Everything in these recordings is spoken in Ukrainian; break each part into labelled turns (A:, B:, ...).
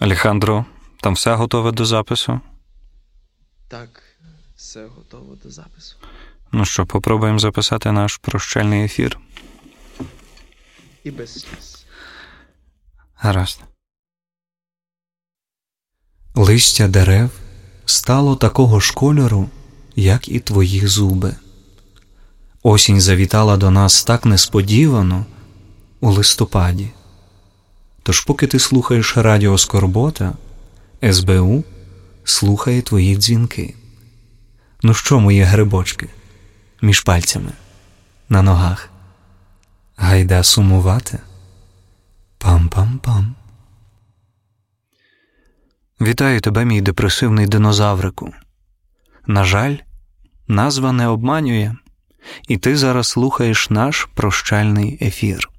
A: Алехандро, там все готове до запису?
B: Так, все готово до запису.
A: Ну що, попробуємо записати наш прощальний ефір.
B: І без сліз.
A: Гаразд. Листя дерев стало такого ж кольору, як і твої зуби. Осінь завітала до нас так несподівано у листопаді. Тож, поки ти слухаєш Радіо Скорбота, СБУ слухає твої дзвінки. Ну що, мої грибочки, між пальцями, на ногах? Гайда сумувати? Пам-пам-пам. Вітаю тебе, мій депресивний динозаврику. На жаль, назва не обманює, і ти зараз слухаєш наш прощальний ефір.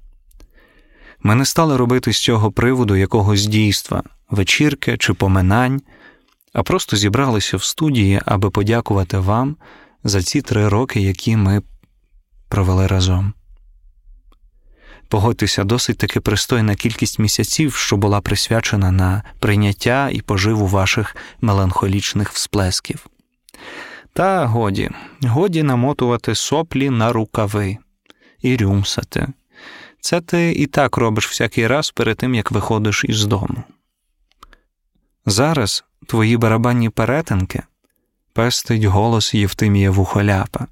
A: Ми не стали робити з цього приводу якогось дійства, вечірки чи поминань, а просто зібралися в студії, аби подякувати вам за ці три роки, які ми провели разом. Погодьтеся, досить таки пристойна кількість місяців, що була присвячена на прийняття і поживу ваших меланхолічних всплесків. Та годі, годі намотувати соплі на рукави і рюмсати. Це ти і так робиш всякий раз перед тим, як виходиш із дому. Зараз твої барабанні перетинки пестить голос Євтимія Вухоляпа.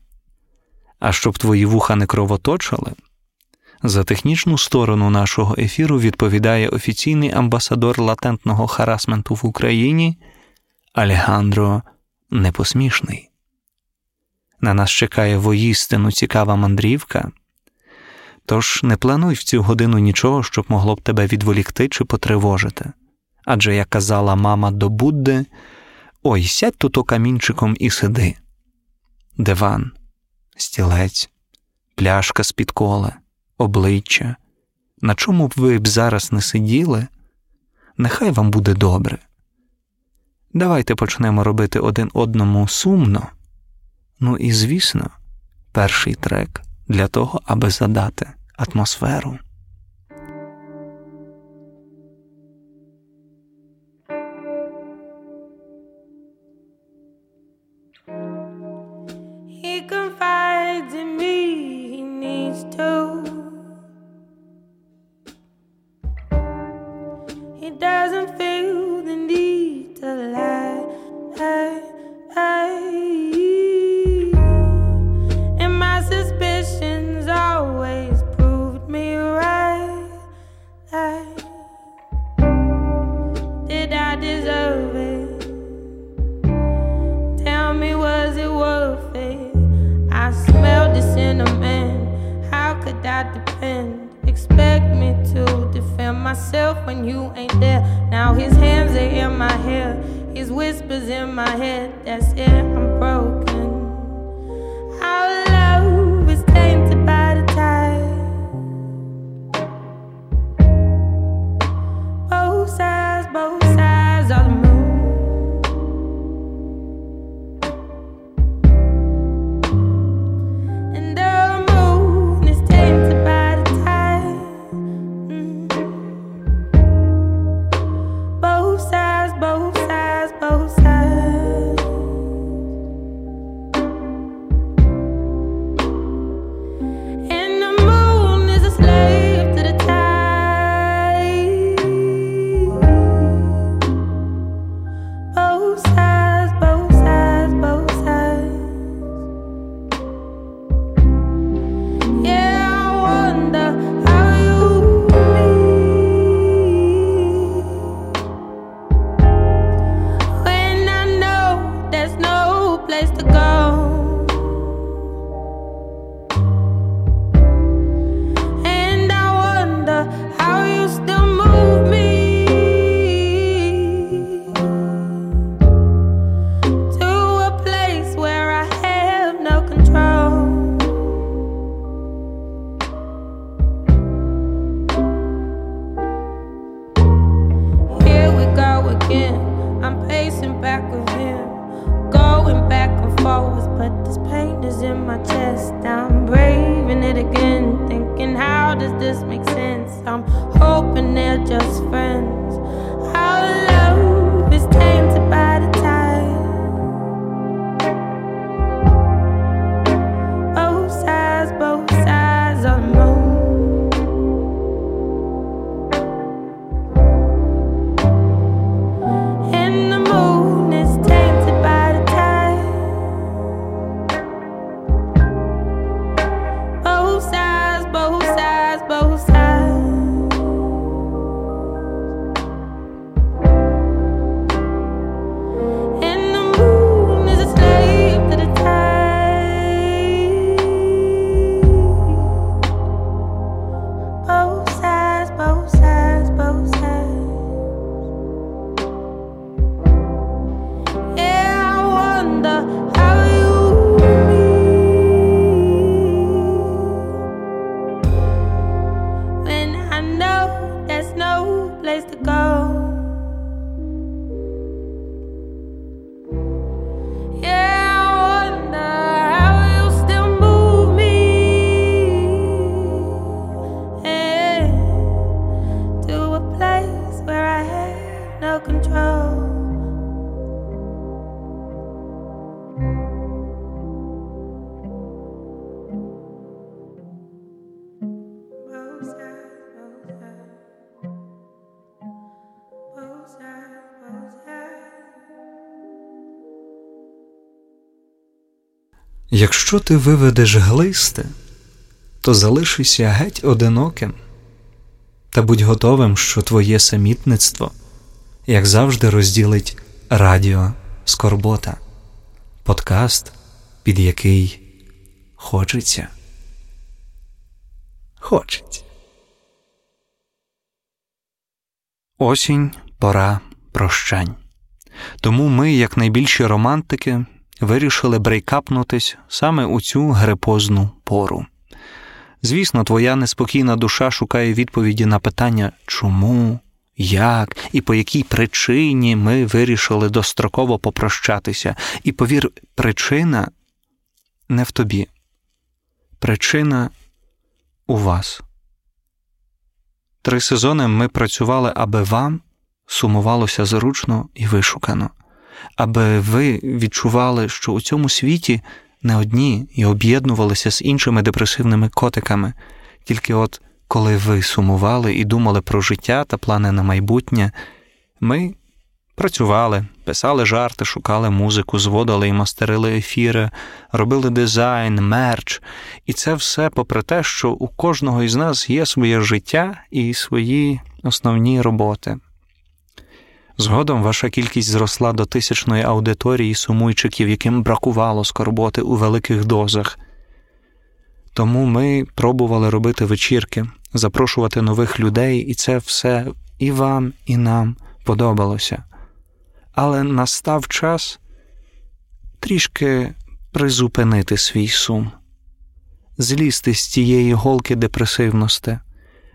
A: А щоб твої вуха не кровоточили, за технічну сторону нашого ефіру відповідає офіційний амбасадор латентного харасменту в Україні Алехандро Непосмішний. На нас чекає воїстину цікава мандрівка. Тож не плануй в цю годину нічого, щоб могло б тебе відволікти чи потривожити. Адже, як казала мама до Будди, ой, сядь тут камінчиком і сиди. Диван, стілець, пляшка з-під кола, обличчя. На чому б ви б зараз не сиділи, нехай вам буде добре. Давайте почнемо робити один одному сумно. Ну і, звісно, перший трек для того, аби задати атмосферу.
C: I depend? Expect me to defend myself when you ain't there. Now his hands are in my hair, his whispers in my head. That's it, I'm broken.
A: Якщо ти виведеш глисти, то залишися геть одиноким, та будь готовим, що твоє самітництво, як завжди, розділить радіо Скорбота, подкаст, під який хочеться. Хочеться. Осінь пора прощань. Тому ми, як найбільші романтики, вирішили брейкапнутись саме у цю грипозну пору. Звісно, твоя неспокійна душа шукає відповіді на питання, чому, як і по якій причині ми вирішили достроково попрощатися. І повір, причина не в тобі. Причина у вас. Три сезони ми працювали, аби вам сумувалося зручно і вишукано, аби ви відчували, що у цьому світі не одні і об'єднувалися з іншими депресивними котиками. Тільки от коли ви сумували і думали про життя та плани на майбутнє, ми працювали, писали жарти, шукали музику, зводили і мастерили ефіри, робили дизайн, мерч. І це все попри те, що у кожного із нас є своє життя і свої основні роботи. Згодом ваша кількість зросла до тисячної аудиторії сумуйчиків, яким бракувало скорботи у великих дозах. Тому ми пробували робити вечірки, запрошувати нових людей, і це все і вам, і нам подобалося. Але настав час трішки призупинити свій сум, злізти з тієї голки депресивності,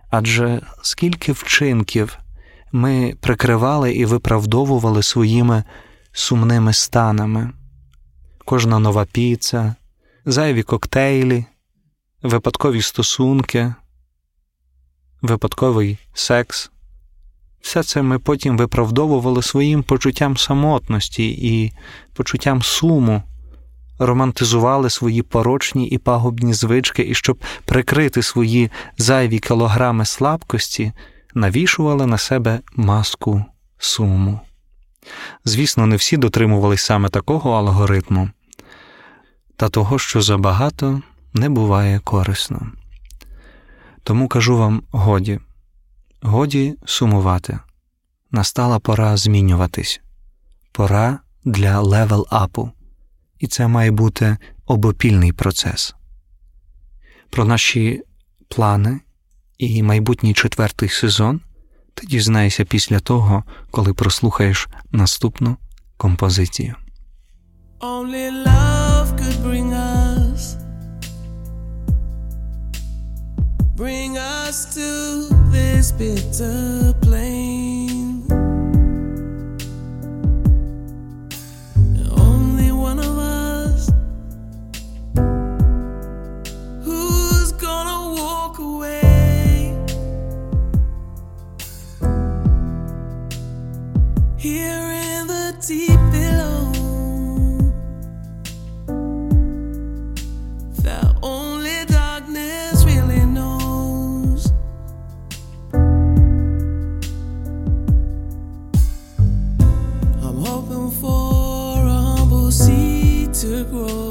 A: адже скільки вчинків ми прикривали і виправдовували своїми сумними станами. Кожна нова піца, зайві коктейлі, випадкові стосунки, випадковий секс. Все це ми потім виправдовували своїм почуттям самотності і почуттям суму, романтизували свої порочні і пагубні звички, і щоб прикрити свої зайві кілограми слабкості, навішували на себе маску суму. Звісно, не всі дотримувались саме такого алгоритму, та того, що забагато не буває корисно. Тому кажу вам годі, годі сумувати. Настала пора змінюватись, пора для level-up у, і це має бути обопільний процес. Про наші плани і майбутній четвертий сезон ти дізнаєшся після того, коли прослухаєш наступну композицію.
D: Only love could bring us, bring us to this bitter plain. Only one of us grow.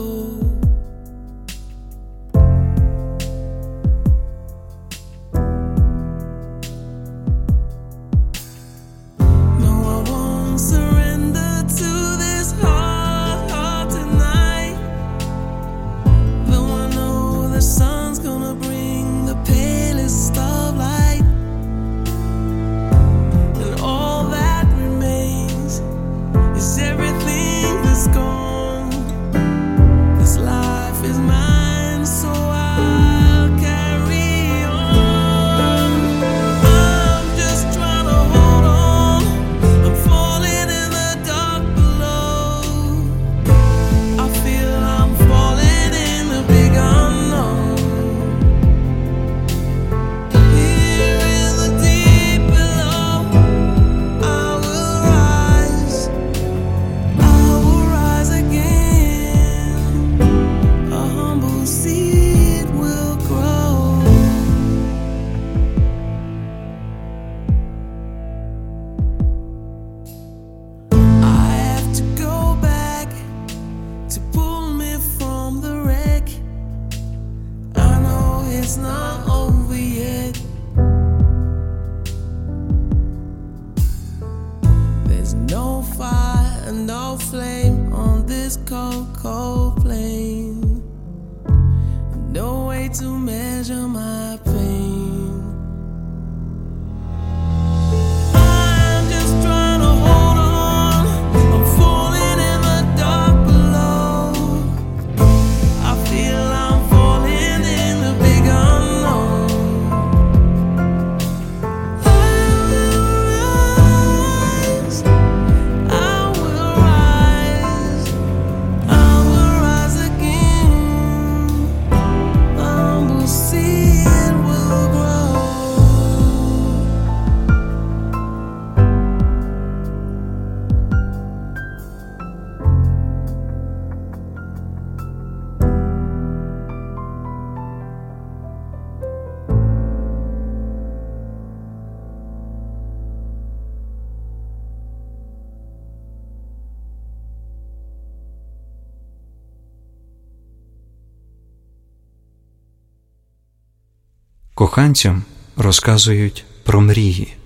A: Коханцям розказують про мрії,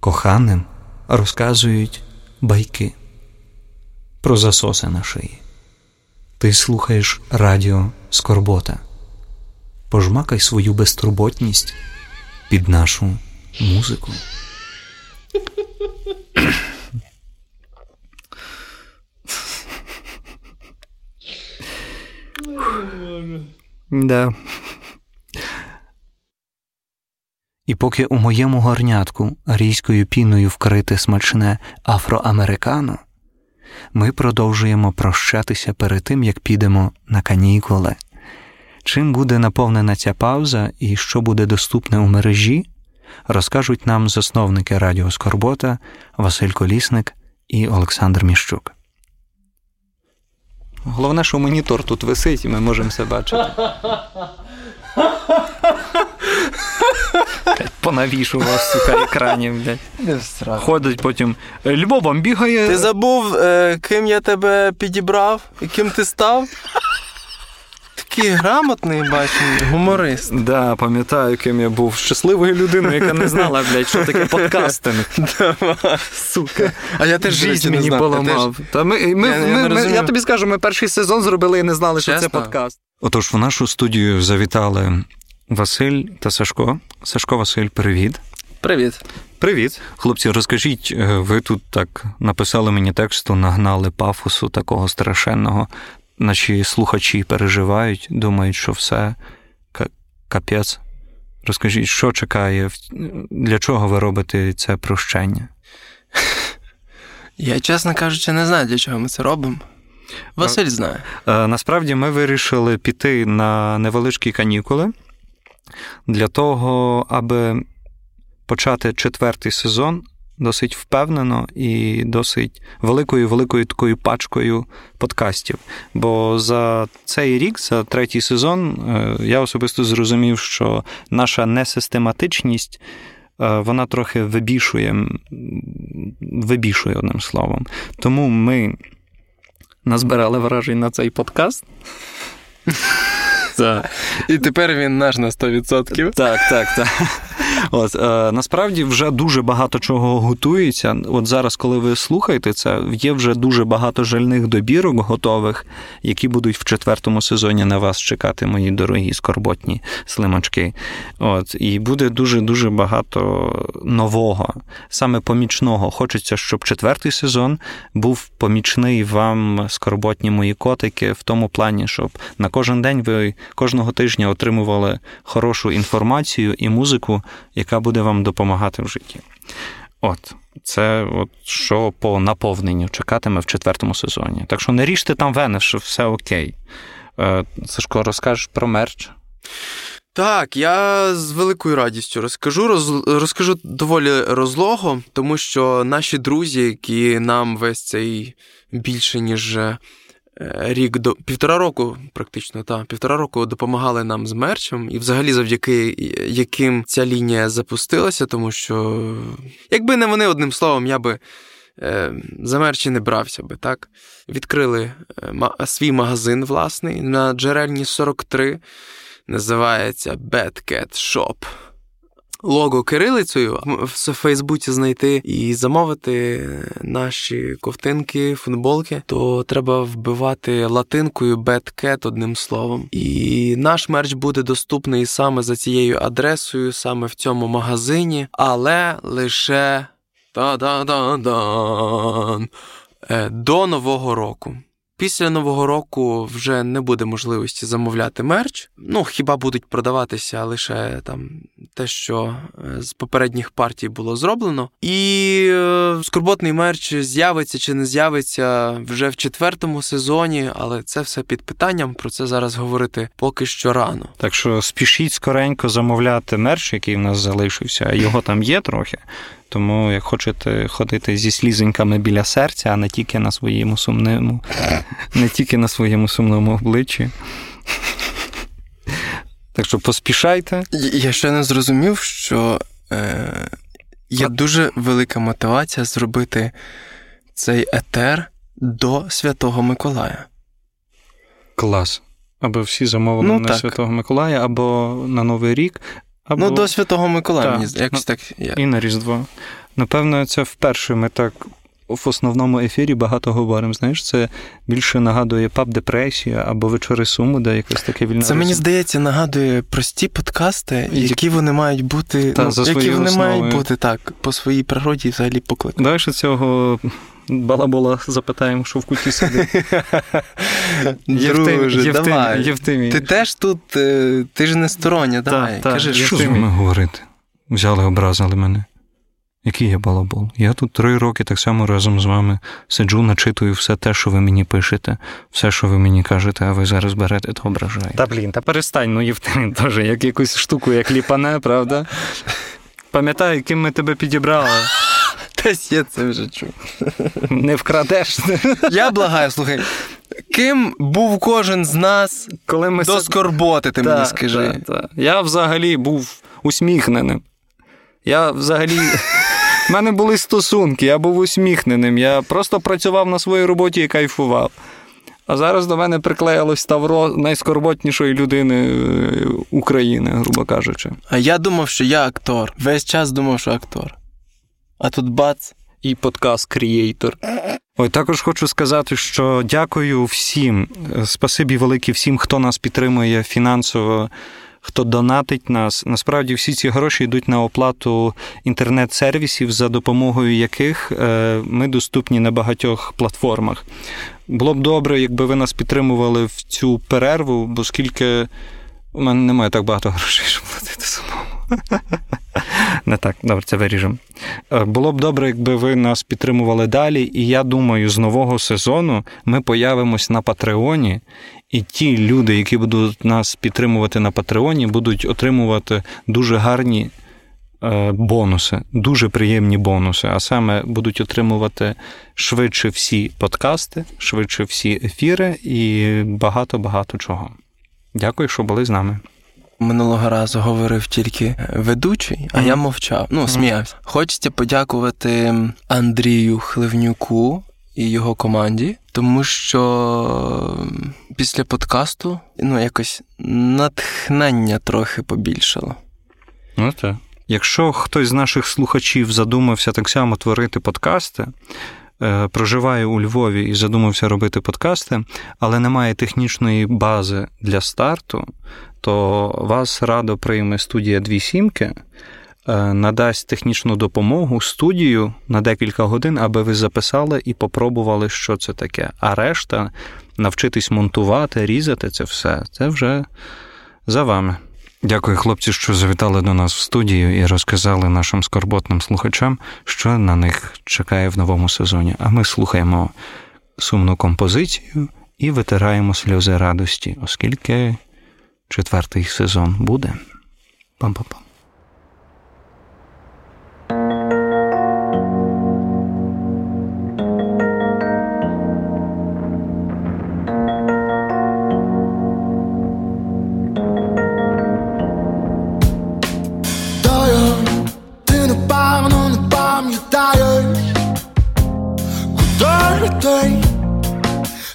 A: коханим розказують байки про засоси на шиї. Ти слухаєш радіо Скорбота. Пожмакай свою безтурботність під нашу музику. Да. І поки у моєму горнятку арійською піною вкрите смачне афроамерикано, ми продовжуємо прощатися перед тим, як підемо на канікули. Чим буде наповнена ця пауза і що буде доступне у мережі, розкажуть нам засновники Радіо Скорбота Василь Колісник і Олександр Міщук. Головне, що монітор тут висить, і ми можемо все бачити. Понавішував, сука, екранів, блядь. Ходить потім. Львовом бігає.
E: Ти забув, е, ким я тебе підібрав і ким ти став? Такий грамотний, бачу, гуморист.
A: Да, пам'ятаю, ким я був щасливою людиною, яка не знала, блядь, що таке подкастинг. Сука.
E: А я теж
A: Жизнь
E: не
A: мені поламав. Та ми, ми,
E: Я- я
A: ми,
E: не
A: ми-
E: розумію.
A: я тобі скажу, ми перший сезон зробили і не знали, що це подкаст. Отож, в нашу студію завітали Василь та Сашко. Сашко, Василь, привіт.
E: Привіт.
A: Привіт. Хлопці, розкажіть, е, ви тут так написали мені тексту, нагнали пафосу такого страшенного. Наші слухачі переживають, думають, що все ка- капець. Розкажіть, що чекає, для чого ви робите це прощання?
E: Я, чесно кажучи, не знаю, для чого ми це робимо. Василь знає.
A: Е, Насправді ми вирішили піти на невеличкі канікули для того, аби почати четвертий сезон досить впевнено і досить великою великою такою пачкою подкастів. Бо за цей рік, за третій сезон, е, я особисто зрозумів, що наша несистематичність. е, Вона трохи вибішує, вибішує одним словом. Тому ми назбирали вражень на цей подкаст.
E: І тепер він наш на 100%.
A: так, так. так. От, е, насправді вже дуже багато чого готується. От зараз, коли ви слухаєте це, є вже дуже багато жальних добірок готових, які будуть в четвертому сезоні на вас чекати, мої дорогі скорботні слимачки. От, і буде дуже-дуже багато нового, саме помічного. Хочеться, щоб четвертий сезон був помічний вам, скорботні мої котики, в тому плані, щоб на кожен день ви кожного тижня отримували хорошу інформацію і музику, яка буде вам допомагати в житті. От, це от що по наповненню чекатиме в четвертому сезоні. Так що не ріжте там вени, що все окей. Е, Сашко, розкажеш про мерч?
E: Так, я з великою радістю розкажу. Роз, розкажу доволі розлого, тому що наші друзі, які нам весь цей більше ніж е, рік до півтора року, практично та півтора року допомагали нам з мерчем, і взагалі завдяки яким ця лінія запустилася, тому що якби не вони одним словом, я би. е, За мерчі не брався би, так? Відкрили е, свій магазин власний на джерельні 43 називається Bad Cat Shop. Лого кирилицею в Фейсбуці знайти і замовити наші ковтинки, футболки, то треба вбивати латинкою Betcat одним словом. І наш мерч буде доступний саме за цією адресою, саме в цьому магазині, але лише та-да-да-дан е, до нового року. Після нового року вже не буде можливості замовляти мерч. Ну хіба будуть продаватися лише там те, що е, з попередніх партій було зроблено. І е, скорботний мерч з'явиться чи не з'явиться вже в четвертому сезоні, але це все під питанням. Про це зараз говорити поки що рано.
A: Так що спішіть скоренько замовляти мерч, який в нас залишився, його там є трохи. Тому як хочете ходити зі слізоньками біля серця, а не тільки на своєму сумному, не тільки на своєму сумному обличчі. Так що поспішайте.
E: Я ще не зрозумів, що е, є дуже велика мотивація зробити цей етер до Святого Миколая.
A: Клас. Або всі замовили
E: Ну,
A: на
E: так.
A: Святого Миколая, або на Новий рік, або
E: Ну, до Святого Миколая, мені якось так. Я...
A: і на Різдво. Напевно, це вперше ми так в основному ефірі багато говоримо. Знаєш, це більше нагадує паб депресія або вечори суму, де якось таке вільне.
E: Це мені здається нагадує прості подкасти, які вони мають бути,
A: Та,
E: ну,
A: за
E: які вони
A: основою.
E: мають бути так, по своїй природі і взагалі поклик.
A: Давай ще цього балабола запитаємо, що в куті сидить.
E: Друже,
A: Євтим-
E: давай.
A: Євтимій.
E: Ти теж тут, е, ти ж не стороння, давай,
A: та,
E: кажи,
A: що з вами говорити? Взяли, образили мене. Який я балабол? Я тут три роки так само разом з вами сиджу, начитую все те, що ви мені пишете, все, що ви мені кажете, а ви зараз берете, то ображаєте. Та блін, та перестань, ну Євтимін теж, як якусь штуку, як ліпане, правда? Пам'ятаю, ким ми тебе підібрали.
E: Десь я це вже чув.
A: Не вкрадеш.
E: Я благаю, слухай, ким був кожен з нас
A: Коли ми
E: до скорботи, ти мені скажи.
A: та, та. Я взагалі був усміхненим. Я взагалі. В мене були стосунки, я був усміхненим. Я просто працював на своїй роботі і кайфував. А зараз до мене приклеїлось тавро найскорботнішої людини е, України, грубо кажучи.
E: А я думав, що я актор. Весь час думав, що актор. А тут бац.
A: і подкаст Крієйтор. Ой, також хочу сказати, що дякую всім. Спасибі велике всім, хто нас підтримує фінансово, хто донатить нас. Насправді всі ці гроші йдуть на оплату інтернет-сервісів, за допомогою яких е, ми доступні на багатьох платформах. Було б добре, якби ви нас підтримували в цю перерву, бо скільки у мене немає так багато грошей, щоб платити. Не так, добре, це виріжемо. Е, Було б добре, якби ви нас підтримували далі, і я думаю, з нового сезону ми появимось на Патреоні, і ті люди, які будуть нас підтримувати на Патреоні, будуть отримувати дуже гарні е, бонуси, дуже приємні бонуси, а саме будуть отримувати швидше всі подкасти, швидше всі ефіри і багато-багато чого. Дякую, що були з нами.
E: Минулого разу говорив тільки ведучий, а
A: Мгм.
E: я мовчав. Ну, сміявся. Хочеться подякувати Андрію Хливнюку і його команді, тому що після подкасту ну, якось натхнення трохи побільшало.
A: Ну так. Якщо хтось з наших слухачів задумався так само творити подкасти, е, проживає у Львові і задумався робити подкасти, але немає технічної бази для старту, то вас радо прийме студія Дві сімки, е, надасть технічну допомогу студію на декілька годин, аби ви записали і попробували, що це таке. А решта навчитись монтувати, різати це все, це вже за вами. Дякую, хлопці, що завітали до нас в студію і розказали нашим скорботним слухачам, що на них чекає в новому сезоні. А ми слухаємо сумну композицію і витираємо сльози радості, оскільки четвертий сезон буде. Пам-пам-пам.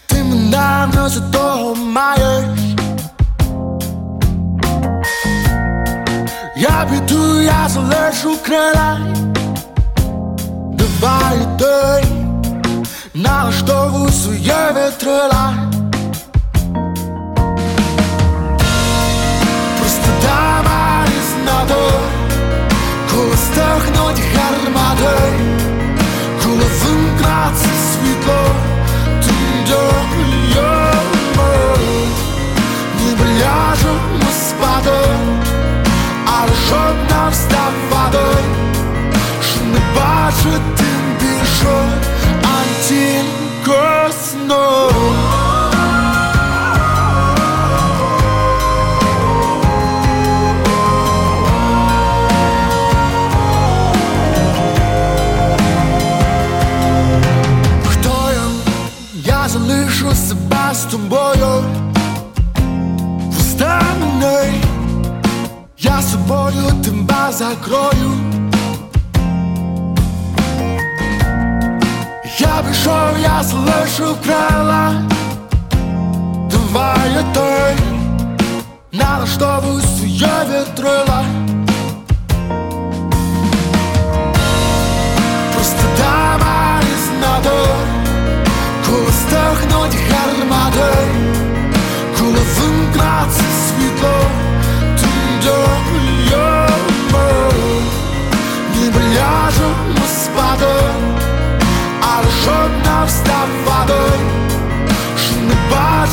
B: Ти мене не за того маєш. Піду, я залишу крила, давай йди, налаштовуй своє вітрила. Просто дама не знати, коли стихнуть гармати, коли вимкнеться світло, тим дякуємо, ніби ляжемо спати, але щоб вставати, що не бачити більше, а тільки знов. Хто я? Я залишу себе з тобою Встаний Я собою тебе закрою Я пішов, я залишу крила. Давай той Налаштовуй своє вітрила Просто дама не знати коли стихнуть гармати, коли вимкнеться світло,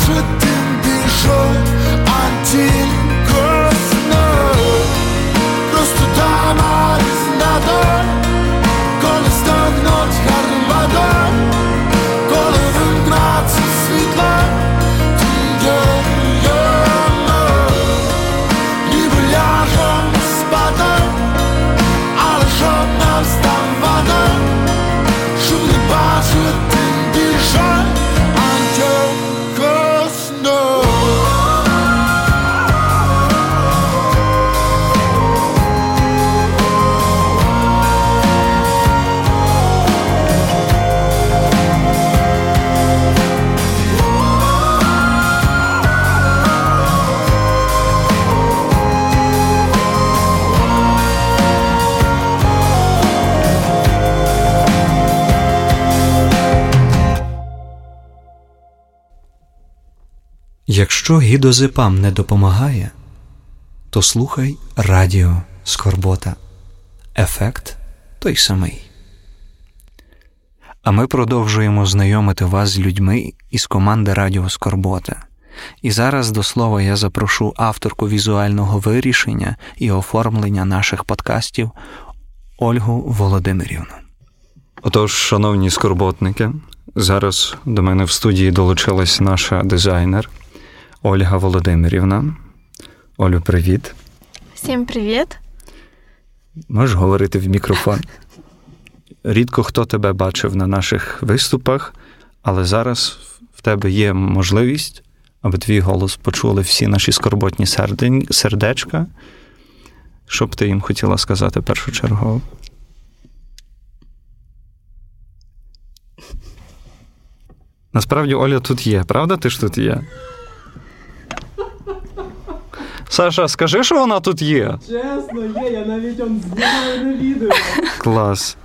B: бачити більше, а тільки
A: Якщо гідозепам не допомагає, то слухай радіо Скорбота. Ефект той самий. А ми продовжуємо знайомити вас з людьми із команди Радіо Скорбота. І зараз до слова я запрошу авторку візуального вирішення і оформлення наших подкастів Ольгу Володимирівну. Отож, шановні скорботники, зараз до мене в студії долучилась наша дизайнер Ольга Володимирівна. Олю, привіт.
C: Всім привіт!
A: Можеш говорити в мікрофон. Рідко хто тебе бачив на наших виступах, але зараз в тебе є можливість, аби твій голос почули всі наші скорботні сердень- сердечка. Що б ти їм хотіла сказати першочергово? Насправді Оля тут є, правда? Ти ж тут є? Саша, скажи, що вона тут є.
F: Чесно, є, я навіть он знімаю на відео.
A: Клас.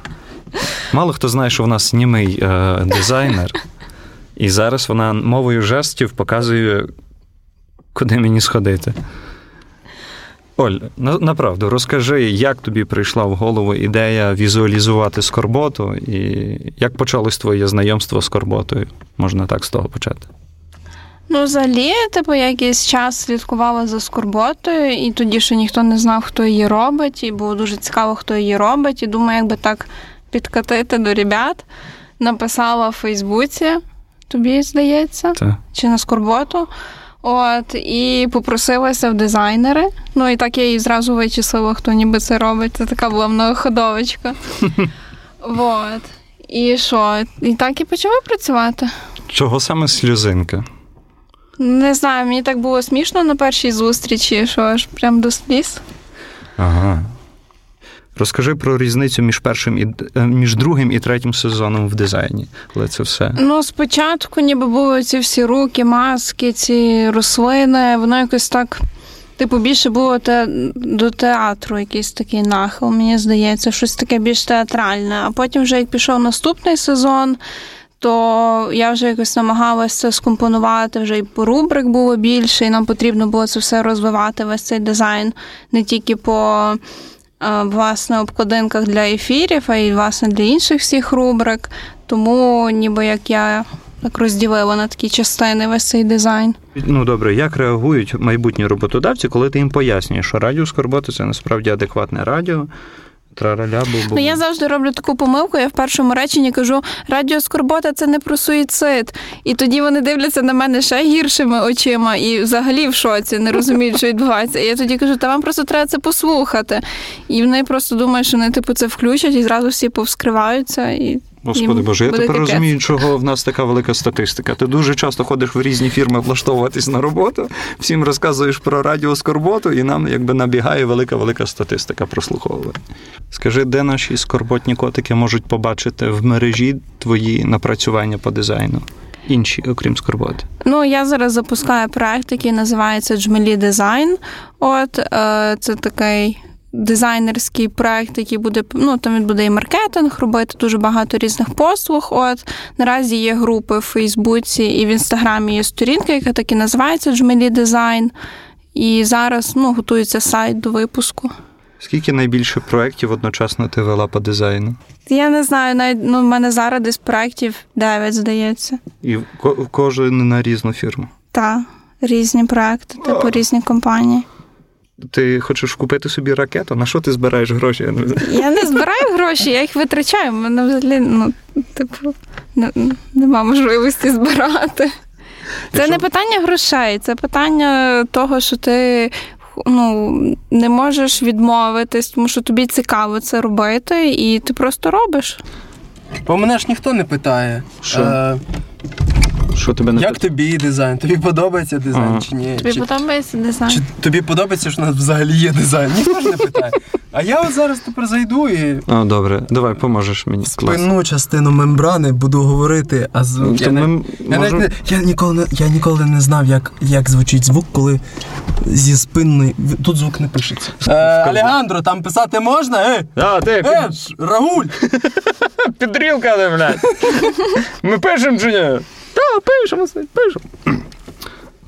A: Мало хто знає, що в нас німий е, дизайнер, і зараз вона мовою жестів показує, куди мені сходити. Оль, на, направду, розкажи, як тобі прийшла в голову ідея візуалізувати скорботу, і як почалось твоє знайомство з скорботою? Можна так з того почати.
C: Ну, взагалі, типу, я якийсь час слідкувала за скорботою, і тоді ще ніхто не знав, хто її робить, і було дуже цікаво, хто її робить. І думаю, якби так підкатити до ребят. Написала в Фейсбуці, тобі здається,
A: Так.
C: чи на скорботу. От, і попросилася в дизайнери. Ну і так я її зразу вичислила, хто ніби це робить. Це така була многоходовочка. Вот. І що? І так і почала працювати.
A: Чого саме сльозинка?
C: Не знаю, мені так було смішно на першій зустрічі, що аж прям до сліз.
A: Ага. Розкажи про різницю між першим і е, між другим і третім сезоном в дизайні, але це все.
C: Ну, спочатку ніби були ці всі руки, маски, ці рослини, воно якось так Типу, більше було те, до театру якийсь такий нахил, мені здається, щось таке більш театральне. А потім, вже як пішов наступний сезон, то я вже якось намагалася це скомпонувати, вже і по рубрик було більше, і нам потрібно було це все розвивати, весь цей дизайн не тільки по е, власне обкладинках для ефірів, а й власне для інших всіх рубрик. Тому ніби як я так розділила на такі частини весь цей дизайн.
A: Ну добре, як реагують майбутні роботодавці, коли ти їм пояснюєш, що радіо Скорбота це насправді адекватне радіо. Трараля, був.
C: Ну, я завжди роблю таку помилку. Я в першому реченні кажу: радіо Скорбота це не про суїцид. І тоді вони дивляться на мене ще гіршими очима і взагалі в шоці, не розуміють, що відбувається. І я тоді кажу, та вам просто треба це послухати. І вони просто думають, що вони типу це включать і зразу всі повскриваються. І
A: Господи Боже, я тепер розумію, чого в нас така велика статистика. Ти дуже часто ходиш в різні фірми влаштовуватись на роботу, всім розказуєш про радіо Скорботу, і нам якби набігає велика велика статистика прослуховування. Скажи, де наші скорботні котики можуть побачити в мережі твої напрацювання по дизайну? Інші, окрім скорботи.
C: Ну, я зараз запускаю проект, який називається Джмелі Дизайн. От е, це такий дизайнерський проект, який буде ну там він буде і маркетинг робити, дуже багато різних послуг. От наразі є групи в Фейсбуці і в інстаграмі є сторінка, яка так і називається Джмелі Дизайн. І зараз ну, готується сайт до випуску.
A: Скільки найбільше проєктів одночасно ти вела по дизайну?
C: Я не знаю, навіть ну, в мене зараз десь проєктів 9, здається.
A: І ко- кожен на різну фірму.
C: Та різні проекти, типу різні компанії.
A: Ти хочеш купити собі ракету? На що ти збираєш гроші? Я не.
C: Я не збираю гроші, я їх витрачаю. У мене взагалі, ну, типу, не, нема можливості збирати. Це
A: Якщо-
C: не питання грошей, це питання того, що ти ну, не можеш відмовитись, тому що тобі цікаво це робити, і ти просто робиш.
E: Бо мене ж ніхто не питає.
A: Що?
E: Е,
A: Що тебе не
E: як тобі дизайн? Тобі подобається дизайн
A: Ага.
E: чи ні?
C: Тобі
E: Чи,
C: подобається дизайн?
E: чи тобі подобається, що у нас взагалі є дизайн? Ніхто ж не питає. А я от зараз тепер зайду і
A: А, добре, давай поможеш мені. Клас.
E: спинну частину мембрани буду говорити, а звук. Я, не-
A: ми
E: я, не, я, ніколи не, я ніколи не знав, як, як звучить звук, коли зі спинної. Тут звук не пишеться. Е, Алегандро, там писати можна? Е,
A: А, ти
E: е, Рагуль!
A: підрілка, не, блядь. Ми пишемо чи ні? Пишемо, пишемо.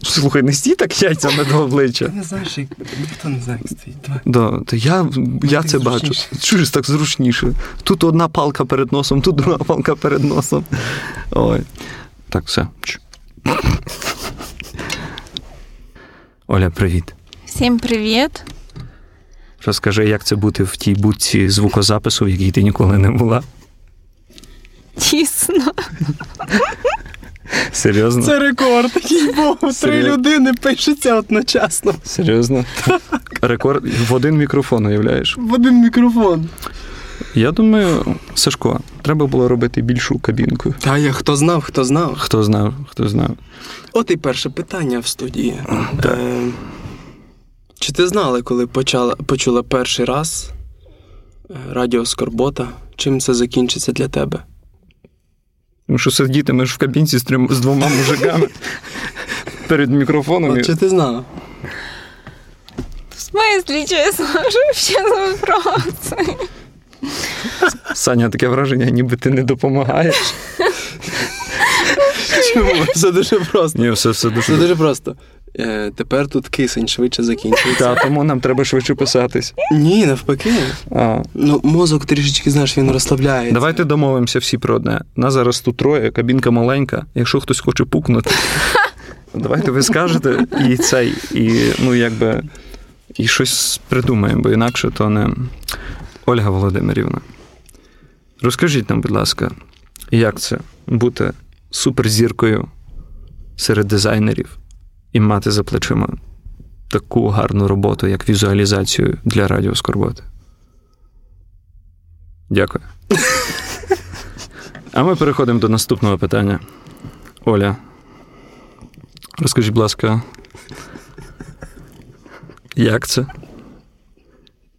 A: Слухай, не стій так яйцями до обличчя.
E: Не знаєш, як ніхто не знає, як стоїть. Давай.
A: Да, то я, я це бачу. Чуєш так зручніше. Тут одна палка перед носом, тут друга палка перед носом. Ой. Так, все. Оля, привіт.
C: Всім привіт.
A: Розкажи, як це бути в тій будці звукозапису, в якій ти ніколи не була.
C: Тісно.
A: Серйозно?
E: Це рекорд, був. Три людини пишуться одночасно
A: Серйозно? Рекорд в один мікрофон, уявляєш?
E: в один мікрофон.
A: Я думаю, Сашко, треба було робити більшу кабінку.
E: Та я хто знав, хто знав.
A: Хто знав, хто знав.
E: От і перше питання в студії. Е, чи ти знала, коли почала, почула перший раз е, радіо Скорбота? Чим це закінчиться для тебе?
A: Тому що сидітимеш в кабінці з, трьом, з двома мужиками перед мікрофоном.
E: От чи ти знала?
C: В смислі, чесно, що ще за вопрос?
A: Саня, таке враження, ніби ти не допомагаєш.
E: Чому? Все дуже просто.
A: Ні, все, все
E: Все
A: дуже.
E: дуже просто. Е, тепер тут кисень швидше закінчується.
A: Та, тому нам треба швидше писатись.
E: Ні, навпаки.
A: А,
E: Ну, мозок трішечки, знаєш, він розслабляється.
A: давайте домовимося всі про одне. Нас зараз тут троє, кабінка маленька. Якщо хтось хоче пукнути, давайте ви скажете і цей, і ну якби і щось придумаємо, бо інакше то не. Ольга Володимирівна, розкажіть нам, будь ласка, як це бути суперзіркою серед дизайнерів і мати за плечима таку гарну роботу, як візуалізацію для Радіо Скорботи? Дякую. А ми переходимо до наступного питання. Оля, розкажіть, будь ласка, як це?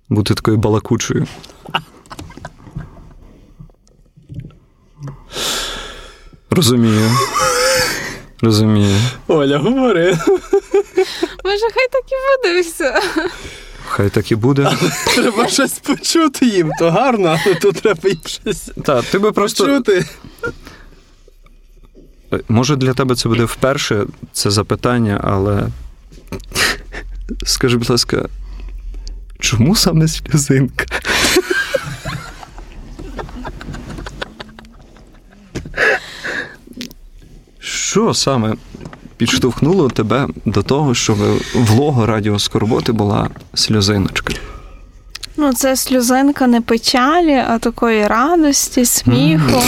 A: Бути такою балакучою. Розумію. Розумію.
E: Оля, говори.
C: Може, хай так і буде все.
A: Хай так і буде.
E: Треба щось почути їм, то гарно, але тут треба їм щось
A: Та, ти би просто.
E: почути.
A: Може, для тебе це буде вперше це запитання, але скажи, будь ласка, чому саме сльозинка? Що саме підштовхнуло тебе до того, щоб в лого Радіо Скорботи була сльозиночка?
C: Ну, це сльозинка не печалі, а такої радості, сміху.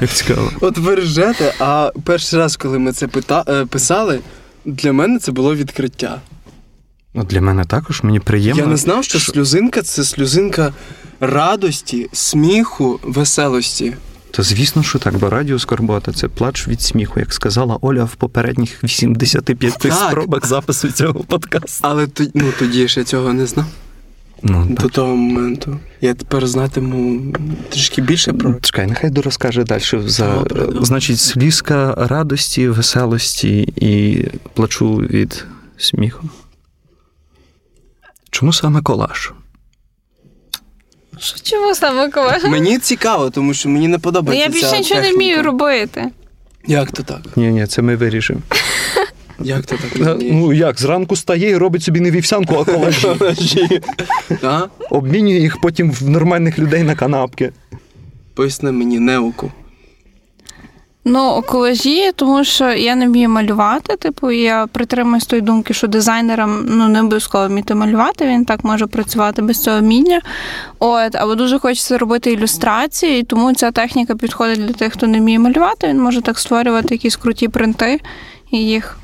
A: Як цікаво.
E: От ви ржете, а перший раз, коли ми це пита... е, писали, для мене це було відкриття.
A: Ну, для мене також мені приємно.
E: Я не знав, що сльозинка це сльозинка радості, сміху, веселості.
A: Та звісно, що так, бо радіо Скорбота це плач від сміху, як сказала Оля в попередніх 85
E: Так.
A: спробах запису цього подкасту.
E: Але ну, тоді ж я цього не знав
A: Ну,
E: до того моменту. Я тепер знатиму трішки більше про
A: Чекай, нехай розкаже далі. За,
E: добре.
A: Значить, слізка радості, веселості і плачу від сміху. Чому саме колаж?
C: Що чому саме колега?
E: Мені цікаво, тому що мені не
C: Ну,
E: подобається.
C: я більше
E: ця
C: нічого не вмію робити.
E: Як то так?
A: Ні, ні, це ми вирішимо.
E: Як то так?
A: Ну як, зранку стає і робить собі не вівсянку, а колажі. Обмінює їх потім в нормальних людей на канапки.
E: Поясни мені неуку.
C: Ну, колажі, тому що я не вмію малювати. Типу, я притримуюсь тої думки, що дизайнерам ну не обов'язково вміти малювати. Він так може працювати без цього вміння. От, або дуже хочеться робити ілюстрації, тому ця техніка підходить для тих, хто не вміє малювати. Він може так створювати якісь круті принти і їх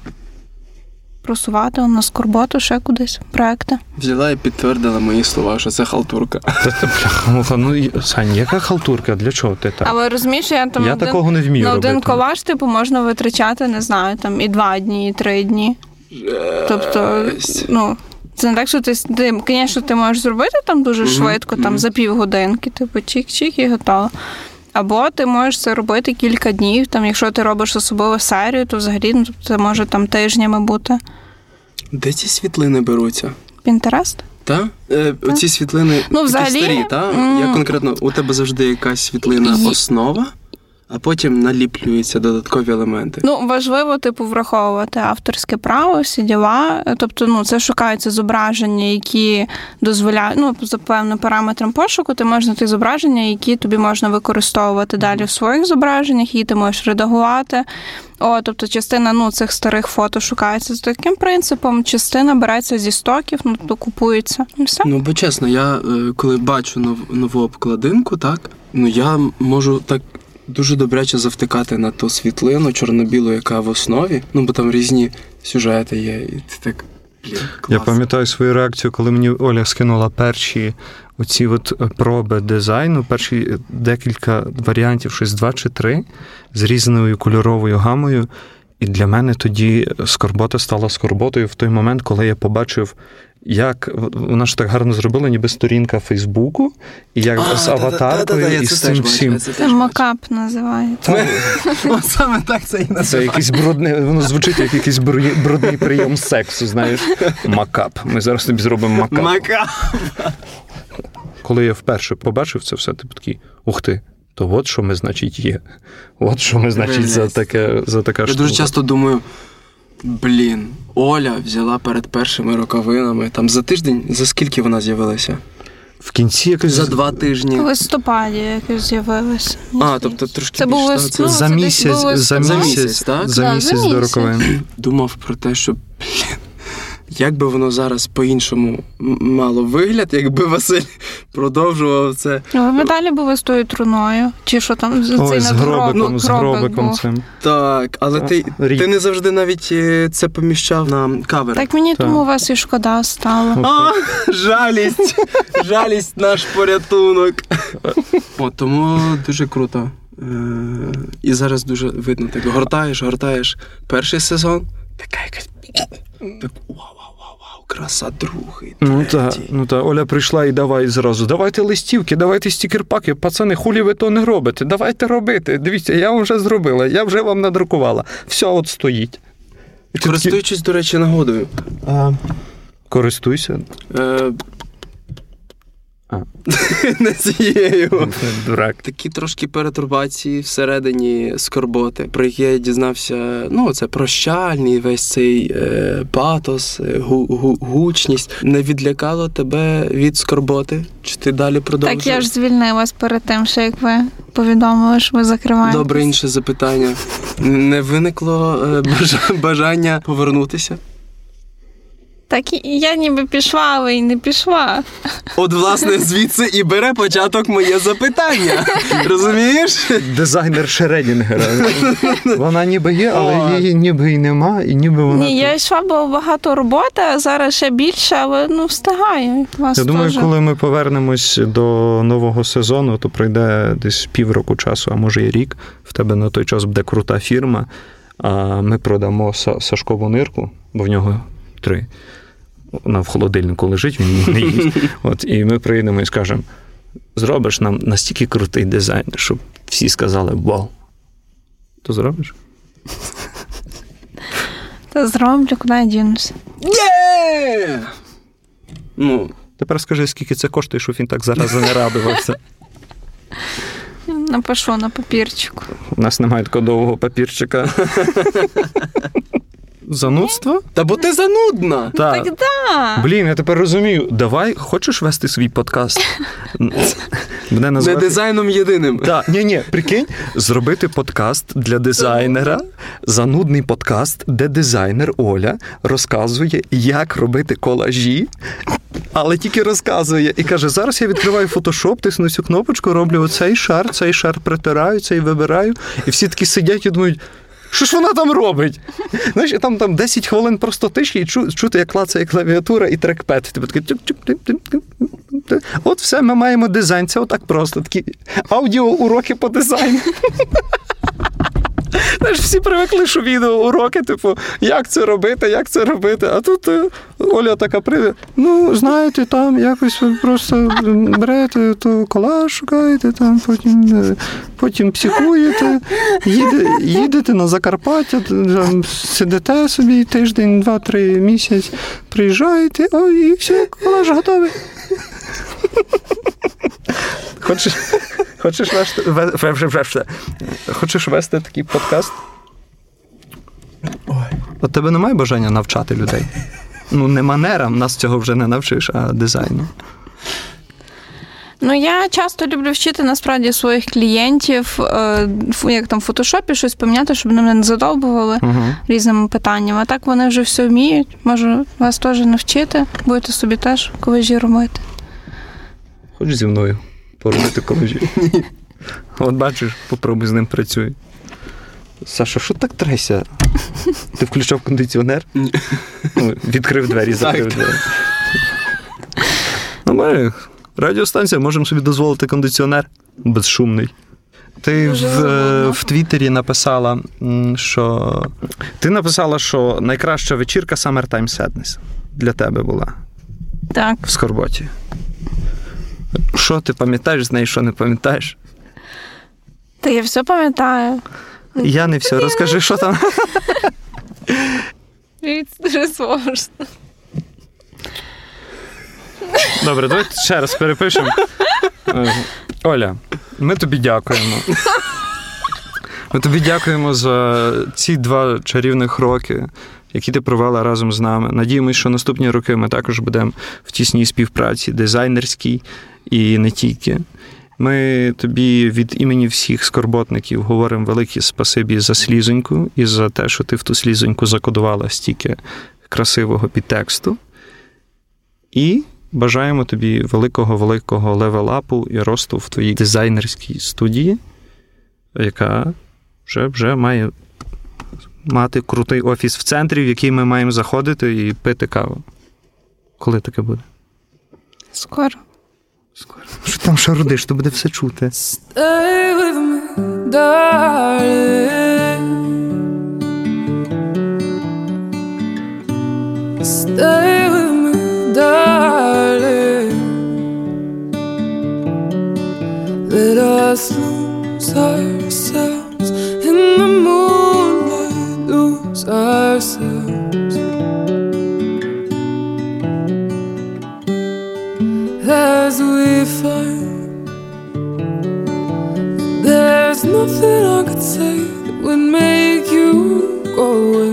C: просувати на скорботу, ще кудись, проекти.
E: Взяла і підтвердила мої слова, що це халтурка.
A: Бляха, ну Сань, яка халтурка? Для чого ти так?
C: Але розумієш, я там
A: Я
C: один,
A: такого не вмію
C: на один
A: робити.
C: колаж, типу, можна витрачати, не знаю, там і два дні, і три дні. Тобто, ну, це не так, що ти, ти звісно, ти можеш зробити там дуже швидко, там за півгодинки, типу, чик-чик і готово. Або ти можеш це робити кілька днів. Там, якщо ти робиш особливу серію, то взагалі ну, це може там тижнями бути.
E: Де ці світлини беруться?
C: Пінтерест?
E: Та? Е, оці світлини
C: Ну,
E: такі старі, та? Я конкретно, у тебе завжди якась світлина основа, а потім наліплюються додаткові елементи.
C: Ну, важливо, типу, враховувати авторське право, всі діла. Тобто, ну, це шукаються зображення, які дозволяють, ну, за певним параметрам пошуку, ти можеш знайти зображення, які тобі можна використовувати далі в своїх зображеннях, які ти можеш редагувати. О, тобто, частина ну, цих старих фото шукається за таким принципом, частина береться зі стоків, ну, тобто купується. І все.
E: Ну, бо чесно, я е, коли бачу нов, нову обкладинку, так, ну я можу так дуже добряче завтикати на ту світлину чорно-білу, яка в основі. Ну, бо там різні сюжети є, і ти так. Клас.
A: Я пам'ятаю свою реакцію, коли мені Оля скинула перші оці от е, проби дизайну, перші е, декілька варіантів, щось два чи три, з різною кольоровою гамою. І для мене тоді скорбота стала скорботою в той момент, коли я побачив, як вона ж так гарно зробила, ніби сторінка Фейсбуку, і як
E: А,
A: з аватаркою, і з цим всім.
E: це
C: Це макап називається.
E: Саме так це і
A: Це
E: називається.
A: якийсь брудний, воно звучить як якийсь брудний- прийом сексу, знаєш. Макап. Ми зараз тобі зробимо макап.
E: Мака.
A: Коли я вперше побачив це все, типу такий, ух ти, то от що ми, значить, є. От що ми, значить, за таке, за така
E: Я дуже часто думаю. Блін, Оля взяла перед першими роковинами. Там за тиждень, за скільки вона з'явилася?
A: В кінці якось
E: За два тижні.
C: В листопаді якось з'явилось.
E: А, тобто трошки
C: Це було
E: більш,
C: ну,
A: за місяць,
C: було
A: за
E: За
A: місяць,
E: місяць, так?
A: за місяць
C: за
A: до
C: місяць.
A: роковин.
E: думав про те, що блін, як би воно зараз по-іншому мало вигляд, якби Василь продовжував це.
C: Ну, Ви далі були з тою труною, чи що там з
A: Ой,
C: цей
A: з гробиком,
C: ну,
A: з гробиком
C: був.
A: цим.
E: Так, але
A: Та,
E: ти,
A: рік.
E: ти не завжди навіть е, це поміщав на кавер.
C: Так мені
A: Так.
C: тому вас і шкода стало.
E: А, жалість, жалість наш порятунок. О, тому дуже круто. Е, І зараз дуже видно, так гортаєш, гортаєш перший сезон, така якась. Так, вау, краса другий.
A: Ну та, ну та Оля прийшла і давай зразу. Давайте листівки, давайте стікерпаки. Пацани, хулі ви то не робите. Давайте робити. Дивіться, я вам вже зробила, я вже вам надрукувала. Все от стоїть.
E: Користуючись, до речі, нагодою.
A: а, користуйся.
E: Е... Не цією.
A: Дурак.
E: Такі трошки перетурбації всередині скорботи, про які я дізнався. Ну, це прощальний, весь цей е, патос, е, гу, гу, гучність. Не відлякало тебе від скорботи? Чи ти далі продовжуєш?
C: Так я ж звільнилась перед тим, що як ви повідомили, що ви закриваєте.
E: Добре, інше запитання. Не виникло е, бажання повернутися?
C: Так і я ніби пішла, але й не пішла.
E: От, власне, звідси і бере початок моє запитання. Розумієш?
A: Дизайнер Шредінгера. Вона ніби є, але її ніби і нема, і ніби вона.
C: Ні, я йшла, було багато роботи, а зараз ще більше, але ну встигаю. Вас
A: Я думаю,
C: теж.
A: коли ми повернемось до нового сезону, то пройде десь півроку часу, а може і рік. В тебе на той час буде крута фірма. А ми продамо Сашкову нирку, бо в нього три. Вона в холодильнику лежить, він її не їсть. От, і ми приїдемо і скажемо: зробиш нам настільки крутий дизайн, щоб всі сказали вау. То зробиш?
C: Та зроблю, куди я дінуся.
E: Є! Ну,
A: Тепер скажи, скільки це коштує, щоб він так зараз не радувався.
C: Напишу на папірчику.
A: У нас немає такого довгого папірчика. Занудство?
E: та бо ти занудна.
A: Так.
C: Так да.
A: Блін, я тепер розумію. Давай, хочеш вести свій подкаст? Буде
E: Не дизайном єдиним.
A: Так, ні, ні, прикинь, зробити подкаст для дизайнера, занудний подкаст, де дизайнер Оля розказує, як робити колажі, але тільки розказує і каже: зараз я відкриваю фотошоп, тисну цю кнопочку, роблю оцей шар, цей шар притираю, цей вибираю. І всі такі сидять і думають. Що ж вона там робить? Знаєш, там, там 10 хвилин просто тиші, і чу, чути, як клацає клавіатура і трекпет. Типу такий. От все, ми маємо дизайн. Це отак просто такі аудіоуроки по дизайну. Знаєш, всі привикли, що відеоуроки, типу, як це робити, як це робити. А тут е, Оля така прийде. Ну, знаєте, там якось ви просто берете то колаж шукаєте, там потім, е, потім психуєте, їде, їдете на Закарпаття, там, сидите собі тиждень, два-три місяць, приїжджаєте, о, і все, колаж готовий. Хочеш, хочеш вести, ве- ве- ве- ве- хочеш вести такий подкаст? От тебе немає бажання навчати людей? Ну, не манерам, нас цього вже не навчиш, а дизайну.
C: Ну я часто люблю вчити насправді своїх клієнтів, е, як там в фотошопі щось поміняти, щоб вони мене не задовбували
A: Угу.
C: різними питаннями. А так вони вже все вміють. Можу вас теж навчити, будете собі теж колежі робити.
A: Хочеш зі мною поробити колежі? От бачиш, попробуй з ним працюй. Саша, що так треся? Ти включав кондиціонер?
E: Ні.
A: Ну, відкрив двері, закрив двері. Ну, ми, радіостанція, можемо собі дозволити кондиціонер безшумний. Ти в, е, в Твіттері написала, що. Ти написала, що найкраща вечірка Summertime Sadness для тебе була
C: Так.
A: в Скорботі. Що ти пам'ятаєш з неї, що не пам'ятаєш?
C: Та я все пам'ятаю.
A: Я не все. Розкажи, що там.
C: Це дуже сложно.
A: Добре, давай ще раз перепишемо. Е, Оля, ми тобі дякуємо. Ми тобі дякуємо за ці два чарівних роки, які ти провела разом з нами. Надіємося, що наступні роки ми також будемо в тісній співпраці, дизайнерській і не тільки. Ми тобі від імені всіх скорботників говоримо велике спасибі за слізоньку і за те, що ти в ту слізоньку закодувала стільки красивого підтексту. І бажаємо тобі великого великого левелапу і росту в твоїй дизайнерській студії, яка вже, вже має мати крутий офіс в центрі, в який ми маємо заходити і пити каву. Коли таке буде?
C: Скоро.
A: Що там шарудиш, то буде все чути.
D: Stay with me, darling. Stay with me, darling. Let us lose ourselves in the moonlight, lose ourselves. There's nothing I could say that would make you go away.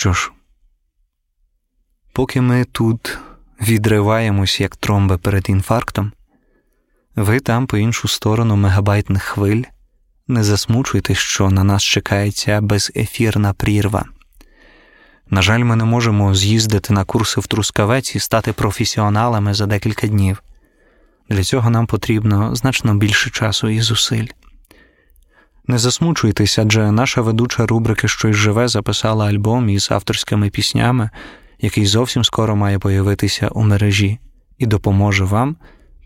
A: Що ж, поки ми тут відриваємось як тромби перед інфарктом, ви там по іншу сторону мегабайтних хвиль не засмучуйтесь, що на нас чекає ця безефірна прірва. На жаль, ми не можемо з'їздити на курси в Трускавець і стати професіоналами за декілька днів. Для цього нам потрібно значно більше часу і зусиль. Не засмучуйтесь, адже наша ведуча рубрики Щось живе записала альбом із авторськими піснями, який зовсім скоро має появитися у мережі, і допоможе вам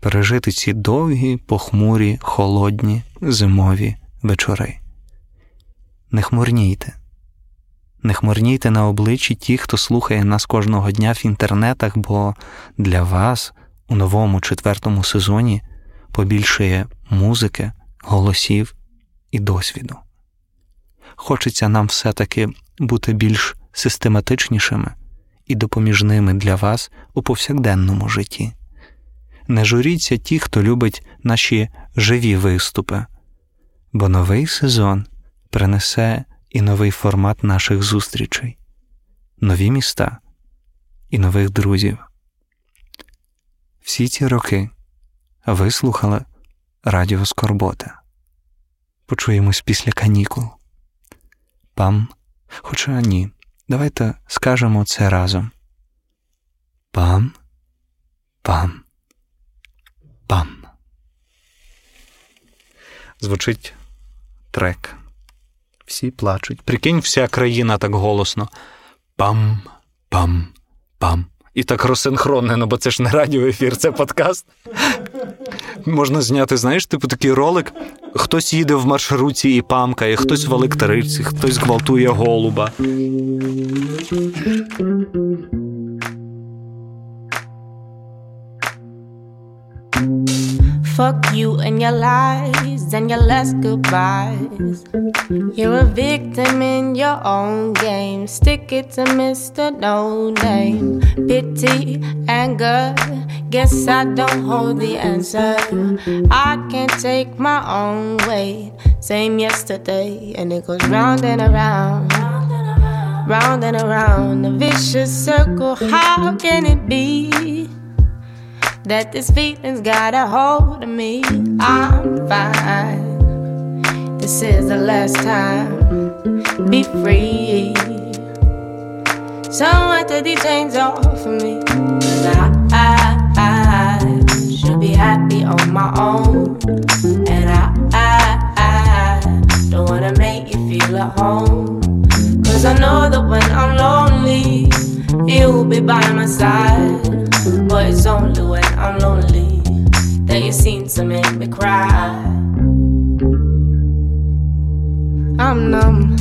A: пережити ці довгі, похмурі, холодні, зимові вечори. Не хмурнійте. Не хмурнійте на обличчі ті, хто слухає нас кожного дня в інтернетах, бо для вас у новому четвертому сезоні побільшає музики, голосів і досвіду. Хочеться нам все-таки бути більш систематичнішими і допоміжними для вас у повсякденному житті. Не журіться ті, хто любить наші живі виступи, бо новий сезон принесе і новий формат наших зустрічей, нові міста і нових друзів. Всі ці роки ви слухали Радіо Скорбота. Почуємось після канікул. Пам. Хоча ні. Давайте скажемо це разом. Пам. Пам. Пам. Звучить трек. Всі плачуть. Прикинь, вся країна так голосно. Пам, пам, пам. І так розсинхронено, бо це ж не радіоефір, це подкаст. Можна зняти, знаєш, типу такий ролик. Хтось їде в маршруті і памкає, хтось в електриці, хтось гвалтує голуба.
G: Fuck you and your lies. and your last goodbyes. You're a victim in your own game. Stick it to Mr. No Name. Pity, anger. Guess I don't hold the answer. I can't take my own weight. Same yesterday, and it goes round and around. Round and around, a vicious circle. How can it be? That this feeling's got a hold of me. I'm fine. This is the last time. Be free. Someone take these chains off of me. Cause I, I, I should be happy on my own. And I, I, I don't wanna make you feel at home. Cause I know that when I'm lonely, you'll be by my side. But it's only when I'm lonely that you seem to make me cry. I'm numb,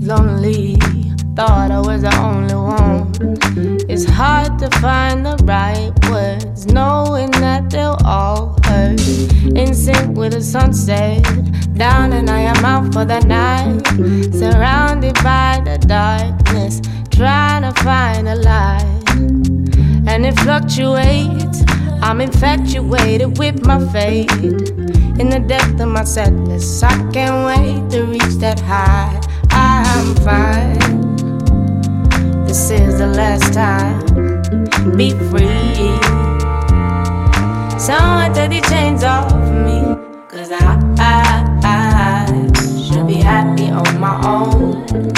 G: lonely. Thought I was the only one. It's hard to find the right words, knowing that they'll all hurt. In sync with the sunset, down and I am out for the night. Surrounded by the darkness, light. And it fluctuates. I'm infatuated with my fate. In the depth of my sadness, I can't wait to reach that high. I'm fine. This is the last time. Be free. Someone take the chains off me. Cause I, I, I should be happy on my own.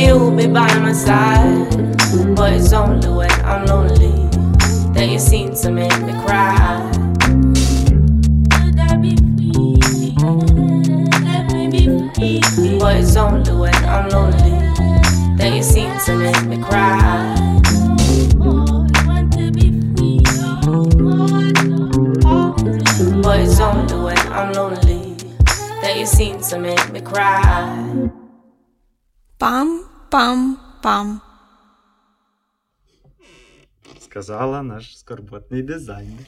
G: You'll be by my side. But it's only when I'm lonely that you seem to make me cry. Could I be free? Let me be free. But it's only when I'm lonely that you seem to make me cry. But it's only when I'm lonely that you seem to make me cry.
C: Пам-пам-пам.
H: Сказала наш скорботний дизайнер.